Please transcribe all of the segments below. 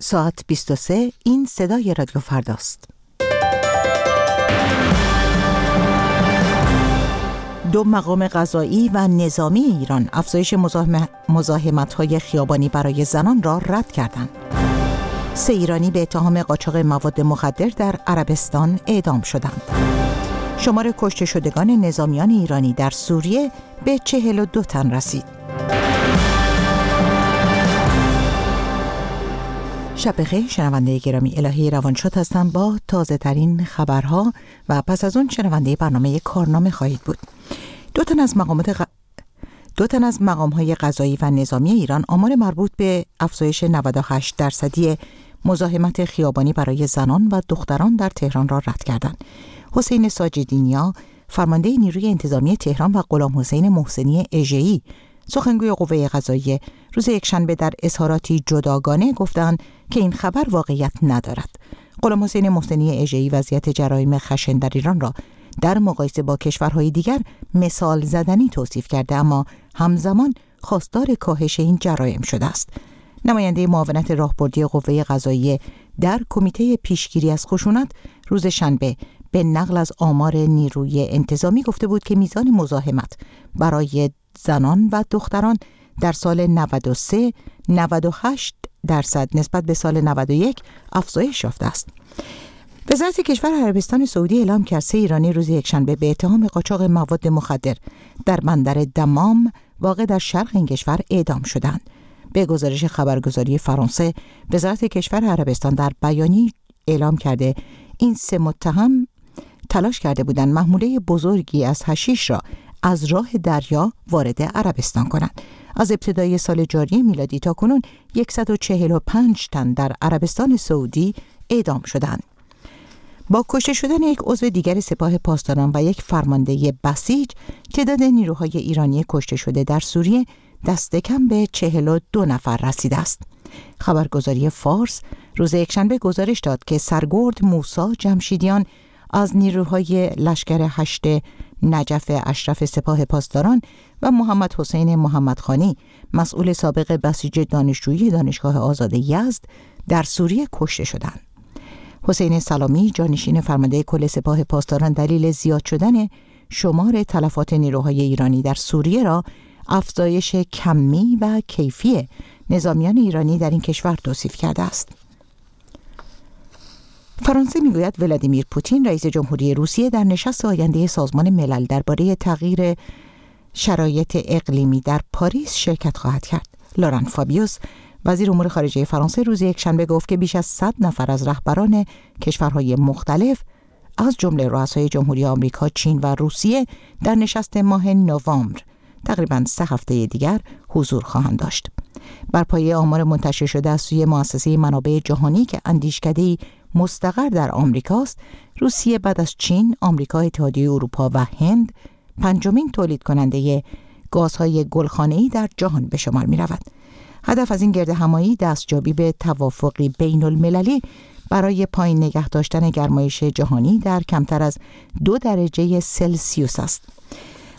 ساعت 23 این صدای رادیو فرداست. دو مقام قضایی و نظامی ایران افزایش مزاحمت های خیابانی برای زنان را رد کردند. سه ایرانی به اتهام قاچاق مواد مخدر در عربستان اعدام شدند. شمار کشته شدگان نظامیان ایرانی در سوریه به چهل و دو تن رسید. شب بخیر شنونده گرامی الهی روانشد هستم با تازه ترین خبرها و پس از اون شنونده برنامه کارنامه خواهید بود. دو تن از مقامات دو تن از مقام های قضایی و نظامی ایران آمار مربوط به افزایش 98 درصدی مزاحمت خیابانی برای زنان و دختران در تهران را رد کردند. حسین ساجدینیا فرمانده نیروی انتظامی تهران و غلام حسین محسنی اژه‌ای سخنگوی قوه قضاییه روز یکشنبه در اظهاراتی جداگانه گفتند که این خبر واقعیت ندارد. غلام حسین محسنی اژه‌ای وضعیت جرایم خشن در ایران را در مقایسه با کشورهای دیگر مثال زدنی توصیف کرده اما همزمان خواستار کاهش این جرایم شده است. نماینده معاونت راهبردی قوه قضاییه در کمیته پیشگیری از خشونت روز شنبه به نقل از آمار نیروی انتظامی گفته بود که میزان مزاحمت برای زنان و دختران در سال 93 98 درصد نسبت به سال 91 افزایش یافته است. وزارت کشور عربستان سعودی اعلام کرد سه ایرانی روز یکشنبه به اتهام قاچاق مواد مخدر در بندر دمام واقع در شرق این کشور اعدام شدند. به گزارش خبرگزاری فرانسه وزارت کشور عربستان در بیانی اعلام کرده این سه متهم تلاش کرده بودند محموله بزرگی از هشیش را از راه دریا وارد عربستان کنند. از ابتدای سال جاری میلادی تا کنون 145 تن در عربستان سعودی اعدام شدند. با کشته شدن یک عضو دیگر سپاه پاسداران و یک فرمانده بسیج تعداد نیروهای ایرانی کشته شده در سوریه دست کم به دو نفر رسیده است. خبرگزاری فارس روز یکشنبه گزارش داد که سرگرد موسا جمشیدیان از نیروهای لشکر هشت نجف اشرف سپاه پاسداران و محمد حسین محمدخانی مسئول سابق بسیج دانشجویی دانشگاه آزاد یزد در سوریه کشته شدند. حسین سلامی جانشین فرمانده کل سپاه پاسداران دلیل زیاد شدن شمار تلفات نیروهای ایرانی در سوریه را افزایش کمی و کیفی نظامیان ایرانی در این کشور توصیف کرده است. فرانسه می‌گوید ولادیمیر پوتین رئیس جمهوری روسیه در نشست آینده سازمان ملل درباره تغییر شرایط اقلیمی در پاریس شرکت خواهد کرد. لوران فابیوس وزیر امور خارجه فرانسه روز یکشنبه گفت که بیش از 100 نفر از رهبران کشورهای مختلف از جمله رؤسای جمهوری آمریکا، چین و روسیه در نشست ماه نوامبر تقریبا سه هفته دیگر حضور خواهند داشت. بر پایه آمار منتشر شده از سوی مؤسسه منابع جهانی که اندیشکده مستقر در آمریکاست، روسیه بعد از چین، آمریکا، اتحادیه اروپا و هند پنجمین تولید کننده گازهای گلخانه‌ای در جهان به شمار می رود. هدف از این گرد همایی دستجابی به توافقی بین المللی برای پایین نگه داشتن گرمایش جهانی در کمتر از دو درجه سلسیوس است.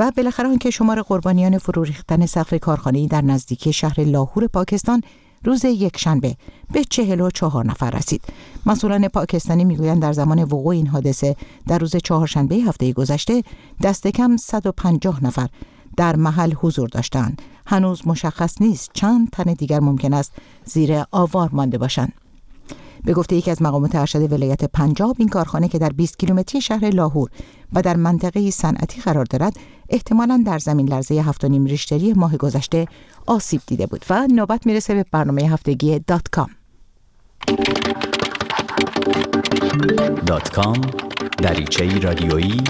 و بالاخره آنکه شمار قربانیان فرو ریختن سقف کارخانه‌ای در نزدیکی شهر لاهور پاکستان روز یکشنبه به چهل و چهار نفر رسید. مسئولان پاکستانی می‌گویند در زمان وقوع این حادثه در روز چهارشنبه هفته گذشته دست کم 150 نفر در محل حضور داشتند. هنوز مشخص نیست چند تن دیگر ممکن است زیر آوار مانده باشند. به گفته یکی از مقامات ارشد ولایت پنجاب این کارخانه که در 20 کیلومتری شهر لاهور و در منطقه صنعتی قرار دارد احتمالا در زمین لرزه 7.5 ریشتری ماه گذشته آسیب دیده بود و نوبت می‌رسه به برنامه هفتگی دات کام. دات کام دریچه رادیویی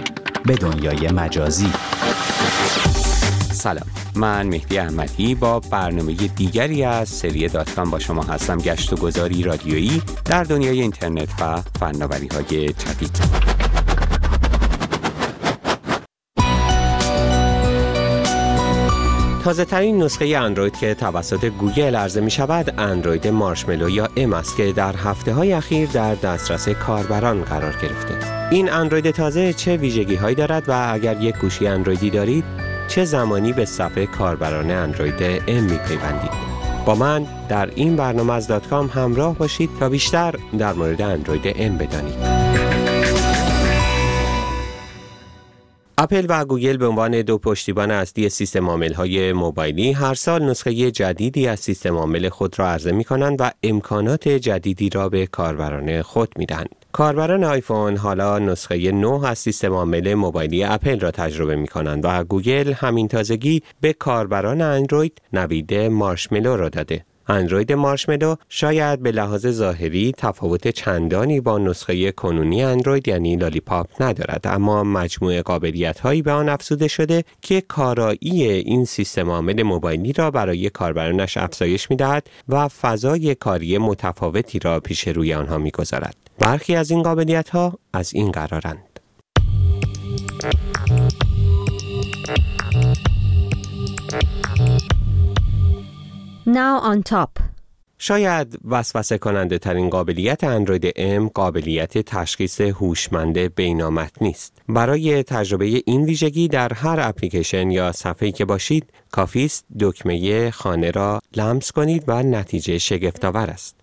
به دنیای مجازی. سلام. من مهدی احمدی با برنامه دیگری از سری داتکام با شما هستم. گشت و گذاری رادیویی در دنیای اینترنت و فناوری های جدید. تازه ترین نسخه اندروید که توسط گوگل عرضه می شود اندروید مارشملو یا ام است که در هفته های اخیر در دسترس کاربران قرار گرفته. این اندروید تازه چه ویژگی هایی دارد و اگر یک گوشی اندرویدی دارید چه زمانی به صف کاربران اندروید ام می پیوندید با من در این برنامه از دات کام همراه باشید تا بیشتر در مورد اندروید ام بدانید. اپل و گوگل به عنوان دو پشتیبان اصلی سیستم عامل های موبایلی هر سال نسخه جدیدی از سیستم عامل خود را عرضه می کنند و امکانات جدیدی را به کاربران خود می دهند. کاربران آیفون حالا نسخه 9 از سیستم عامل موبایلی اپل را تجربه می کنند و گوگل همین تازگی به کاربران اندروید نوید مارشملو را داده. اندروید مارشملو شاید به لحاظ ظاهری تفاوت چندانی با نسخه کنونی اندروید یعنی لالیپاپ ندارد اما مجموعه قابلیت هایی به آن افزوده شده که کارایی این سیستم عامل موبایلی را برای کاربرانش افزایش می دهد و فضای کاری متفاوتی را پیش روی آنها می گذارد. برخی از این قابلیت ها از این قرارند. Now on top شاید وسوسه کننده ترین قابلیت اندروید ام قابلیت تشخیص هوشمند بینامت نیست. برای تجربه این ویژگی در هر اپلیکیشن یا صفحه‌ای که باشید، کافی است دکمه خانه را لمس کنید و نتیجه شگفتآور است.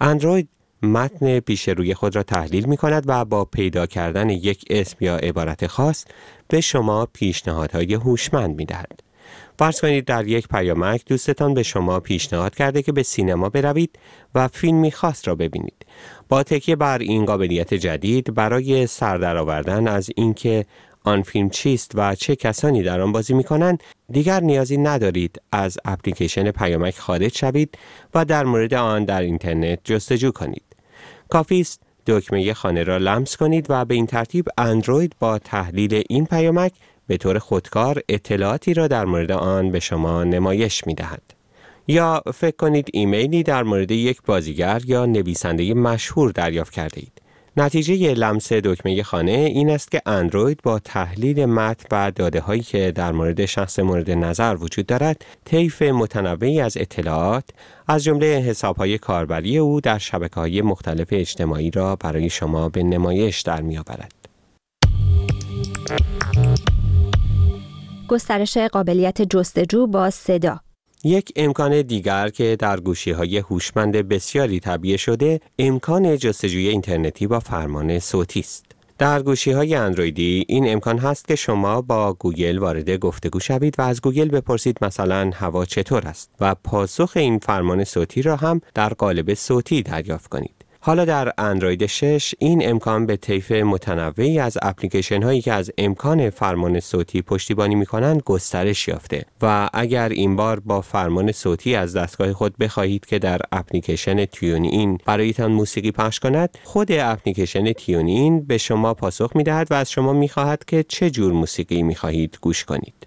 اندروید متن پیش روی خود را تحلیل می کند و با پیدا کردن یک اسم یا عبارت خاص به شما پیشنهادهای هوشمند می دهد. فرض کنید در یک پیامک دوستتان به شما پیشنهاد کرده که به سینما بروید و فیلمی خاص را ببینید. با تکیه بر این قابلیت جدید برای سر آوردن از اینکه آن فیلم چیست و چه کسانی در آن بازی می کنند دیگر نیازی ندارید از اپلیکیشن پیامک خارج شوید و در مورد آن در اینترنت جستجو کنید. کافی است دکمه خانه را لمس کنید و به این ترتیب اندروید با تحلیل این پیامک به طور خودکار اطلاعاتی را در مورد آن به شما نمایش می دهد. یا فکر کنید ایمیلی در مورد یک بازیگر یا نویسنده مشهور دریافت کرده اید. نتیجه لمس دکمه خانه این است که اندروید با تحلیل متن و داده هایی که در مورد شخص مورد نظر وجود دارد، طیف متنوعی از اطلاعات از جمله حساب های کاربری او در شبکه های مختلف اجتماعی را برای شما به نمایش در می آورد. گسترش قابلیت جستجو با صدا یک امکان دیگر که در گوشی های هوشمند بسیاری تعبیه شده امکان جستجوی اینترنتی با فرمان صوتی است. در گوشی های اندرویدی این امکان هست که شما با گوگل وارد گفتگو شوید و از گوگل بپرسید مثلا هوا چطور است و پاسخ این فرمان صوتی را هم در قالب صوتی دریافت کنید. حالا در اندروید 6 این امکان به طیف متنوعی از اپلیکیشن هایی که از امکان فرمان صوتی پشتیبانی می کنند گسترش یافته. و اگر این بار با فرمان صوتی از دستگاه خود بخواهید که در اپلیکیشن تیون این برایتان موسیقی پخش کند خود اپلیکیشن تیون این به شما پاسخ می دهد و از شما می خواهد که چه جور موسیقی می خواهید گوش کنید.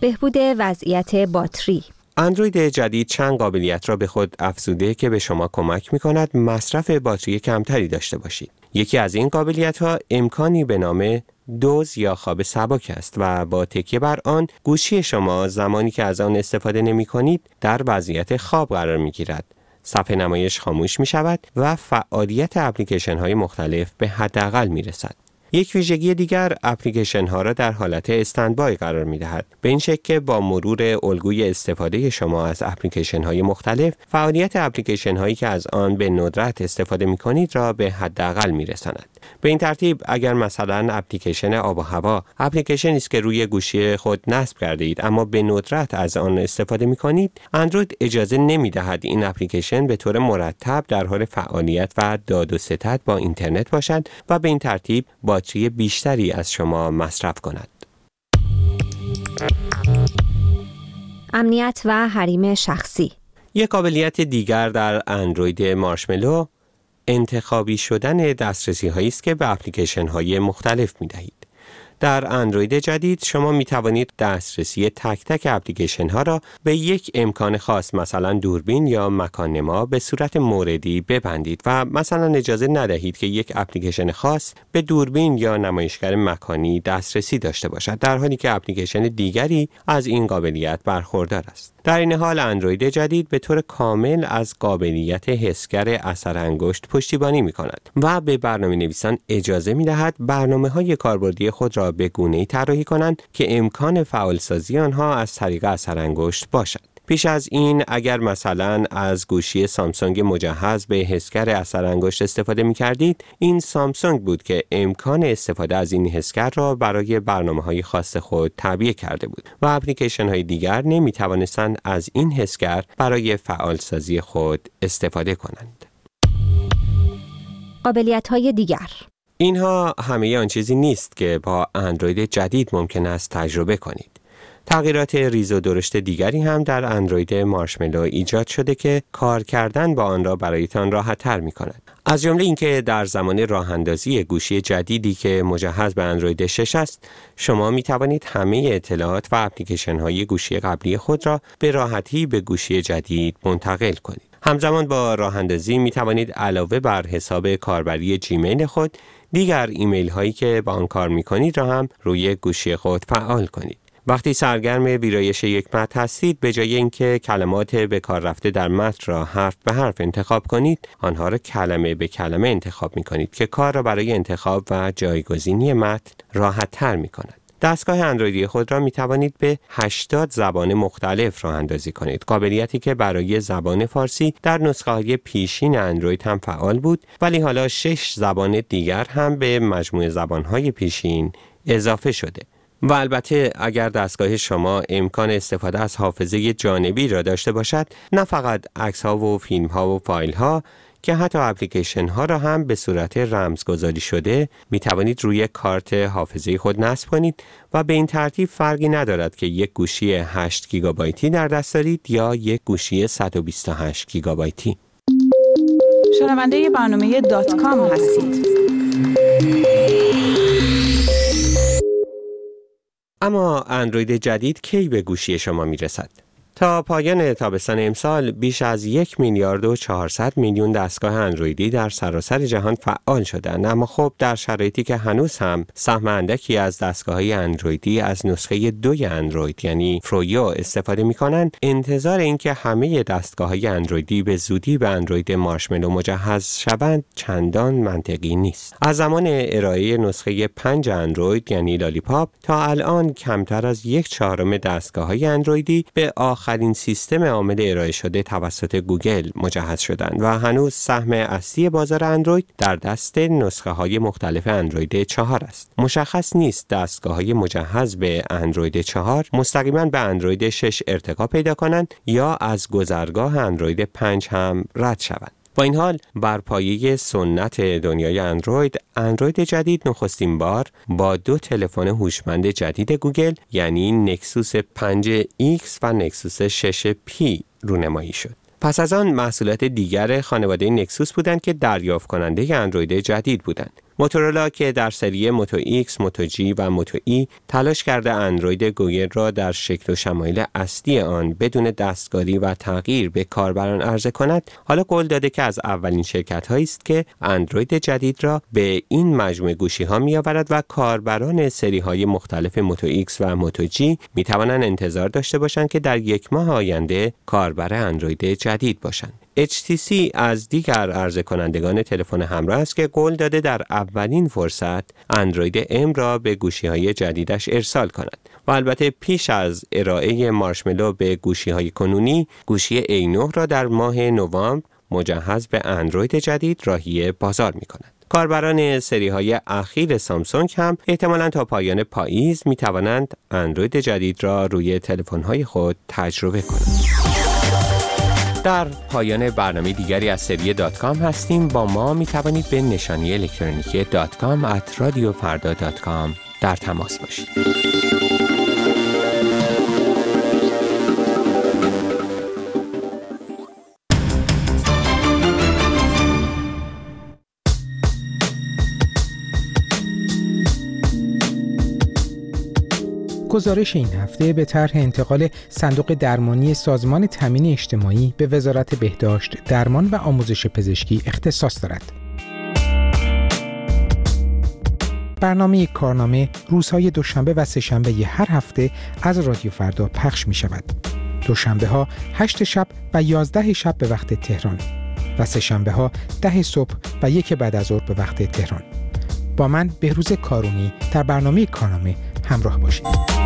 بهبود وضعیت باتری اندروید جدید چند قابلیت را به خود افزوده که به شما کمک می کند مصرف باتری کمتری داشته باشید. یکی از این قابلیت ها امکانی به نام دوز یا خواب سبک است و با تکیه بر آن گوشی شما زمانی که از آن استفاده نمی کنید در وضعیت خواب قرار می گیرد. صفحه نمایش خاموش می شود و فعالیت اپلیکیشن های مختلف به حداقل می رسد. یک ویژگی دیگر اپلیکیشن ها را در حالت استندبای قرار می دهد. به این شکل که با مرور الگوی استفاده شما از اپلیکیشن های مختلف فعالیت اپلیکیشن هایی که از آن به ندرت استفاده می کنید را به حداقل می رساند. به این ترتیب اگر مثلا اپلیکیشن آب و هوا اپلیکیشنی است که روی گوشی خود نصب کرده اید اما به ندرت از آن استفاده می کنید اندروید اجازه نمی دهد این اپلیکیشن به طور مرتب در حال فعالیت و داد و ستد با اینترنت باشد و به این ترتیب باتری بیشتری از شما مصرف کند امنیت و حریم شخصی یک قابلیت دیگر در اندروید مارشملو انتخابی شدن دسترسی هایی است که به اپلیکیشن های مختلف می دهید. در اندروید جدید شما می توانید دسترسی تک تک اپلیکیشن ها را به یک امکان خاص مثلا دوربین یا مکان نما به صورت موردی ببندید و مثلا اجازه ندهید که یک اپلیکیشن خاص به دوربین یا نمایشگر مکانی دسترسی داشته باشد در حالی که اپلیکیشن دیگری از این قابلیت برخوردار است. در این حال اندروید جدید به طور کامل از قابلیت حسگر اثر انگشت پشتیبانی می کند و به برنامه نویسان اجازه می دهد برنامه های کاربردی خود را را به گونه ای طراحی کنند که امکان فعالسازی آنها از طریق اثرانگشت باشد. پیش از این اگر مثلا از گوشی سامسونگ مجهز به حسگر اثر انگشت استفاده می کردید این سامسونگ بود که امکان استفاده از این حسگر را برای برنامه های خاص خود تعبیه کرده بود و اپلیکیشن های دیگر نمی توانستند از این حسگر برای فعالسازی خود استفاده کنند. قابلیت های دیگر اینها همه آن چیزی نیست که با اندروید جدید ممکن است تجربه کنید. تغییرات ریز و درشت دیگری هم در اندروید مارشملو ایجاد شده که کار کردن با آن را برایتان راحت تر می کند. از جمله اینکه در زمان راه اندازی گوشی جدیدی که مجهز به اندروید 6 است شما می توانید همه اطلاعات و اپلیکیشن های گوشی قبلی خود را به راحتی به گوشی جدید منتقل کنید همزمان با راه اندازی می توانید علاوه بر حساب کاربری جیمیل خود دیگر ایمیل هایی که با آن کار می کنید را هم روی گوشی خود فعال کنید. وقتی سرگرم ویرایش یک متن هستید به جای اینکه کلمات به کار رفته در متن را حرف به حرف انتخاب کنید آنها را کلمه به کلمه انتخاب می کنید که کار را برای انتخاب و جایگزینی متن راحت تر می کند دستگاه اندرویدی خود را می توانید به 80 زبان مختلف راه اندازی کنید. قابلیتی که برای زبان فارسی در نسخه های پیشین اندروید هم فعال بود ولی حالا 6 زبان دیگر هم به مجموع زبان های پیشین اضافه شده. و البته اگر دستگاه شما امکان استفاده از حافظه جانبی را داشته باشد نه فقط عکس ها و فیلم ها و فایل ها که حتی اپلیکیشن ها را هم به صورت رمزگذاری شده می توانید روی کارت حافظه خود نصب کنید و به این ترتیب فرقی ندارد که یک گوشی 8 گیگابایتی در دست دارید یا یک گوشی 128 گیگابایتی. شنونده برنامه دات کام هستید. اما اندروید جدید کی به گوشی شما می‌رسد؟ تا پایان تابستان امسال بیش از یک میلیارد و 400 میلیون دستگاه اندرویدی در سراسر جهان فعال شدند. اما خب در شرایطی که هنوز هم سهم اندکی از دستگاه های اندرویدی از نسخه دوی اندروید یعنی فرویو استفاده می کنند انتظار اینکه همه دستگاه های اندرویدی به زودی به اندروید مارشملو مجهز شوند چندان منطقی نیست. از زمان ارائه نسخه 5 اندروید یعنی لالیپاپ تا الان کمتر از یک چهارم دستگاه های اندرویدی به آخر آخرین سیستم عامل ارائه شده توسط گوگل مجهز شدند و هنوز سهم اصلی بازار اندروید در دست نسخه های مختلف اندروید چهار است. مشخص نیست دستگاه های مجهز به اندروید چهار مستقیما به اندروید 6 ارتقا پیدا کنند یا از گذرگاه اندروید 5 هم رد شوند. با این حال بر پایه سنت دنیای اندروید اندروید جدید نخستین بار با دو تلفن هوشمند جدید گوگل یعنی نکسوس 5X و نکسوس 6P رونمایی شد. پس از آن محصولات دیگر خانواده نکسوس بودند که دریافت کننده اندروید جدید بودند. موتورولا که در سری موتو ایکس، موتو جی و موتو ای تلاش کرده اندروید گوگل را در شکل و شمایل اصلی آن بدون دستکاری و تغییر به کاربران عرضه کند. حالا قول داده که از اولین شرکت هایی است که اندروید جدید را به این مجموعه گوشی ها می آورد و کاربران سری های مختلف موتو ایکس و موتو جی می توانند انتظار داشته باشند که در یک ماه آینده کاربر اندروید جدید باشند. HTC از دیگر عرضه کنندگان تلفن همراه است که قول داده در اولین فرصت اندروید M را به گوشی های جدیدش ارسال کند و البته پیش از ارائه مارشملو به گوشی های کنونی گوشی A9 را در ماه نوامبر مجهز به اندروید جدید راهی بازار می کند. کاربران سری های اخیر سامسونگ هم احتمالا تا پایان پاییز می توانند اندروید جدید را روی تلفن های خود تجربه کنند. در پایان برنامه دیگری از سری دات کام هستیم. با ما می توانید به نشانی الکترونیکی دات کام at رادیو دات کام در تماس باشید. گزارش این هفته به طرح انتقال صندوق درمانی سازمان تامین اجتماعی به وزارت بهداشت، درمان و آموزش پزشکی اختصاص دارد. برنامه کارنامه روزهای دوشنبه و سهشنبه هر هفته از رادیو فردا پخش می شود. دوشنبه ها 8 شب و 11 شب به وقت تهران و سهشنبه ها 10 صبح و یک بعد از ظهر به وقت تهران. با من بهروز کارونی در برنامه کارنامه همراه باشید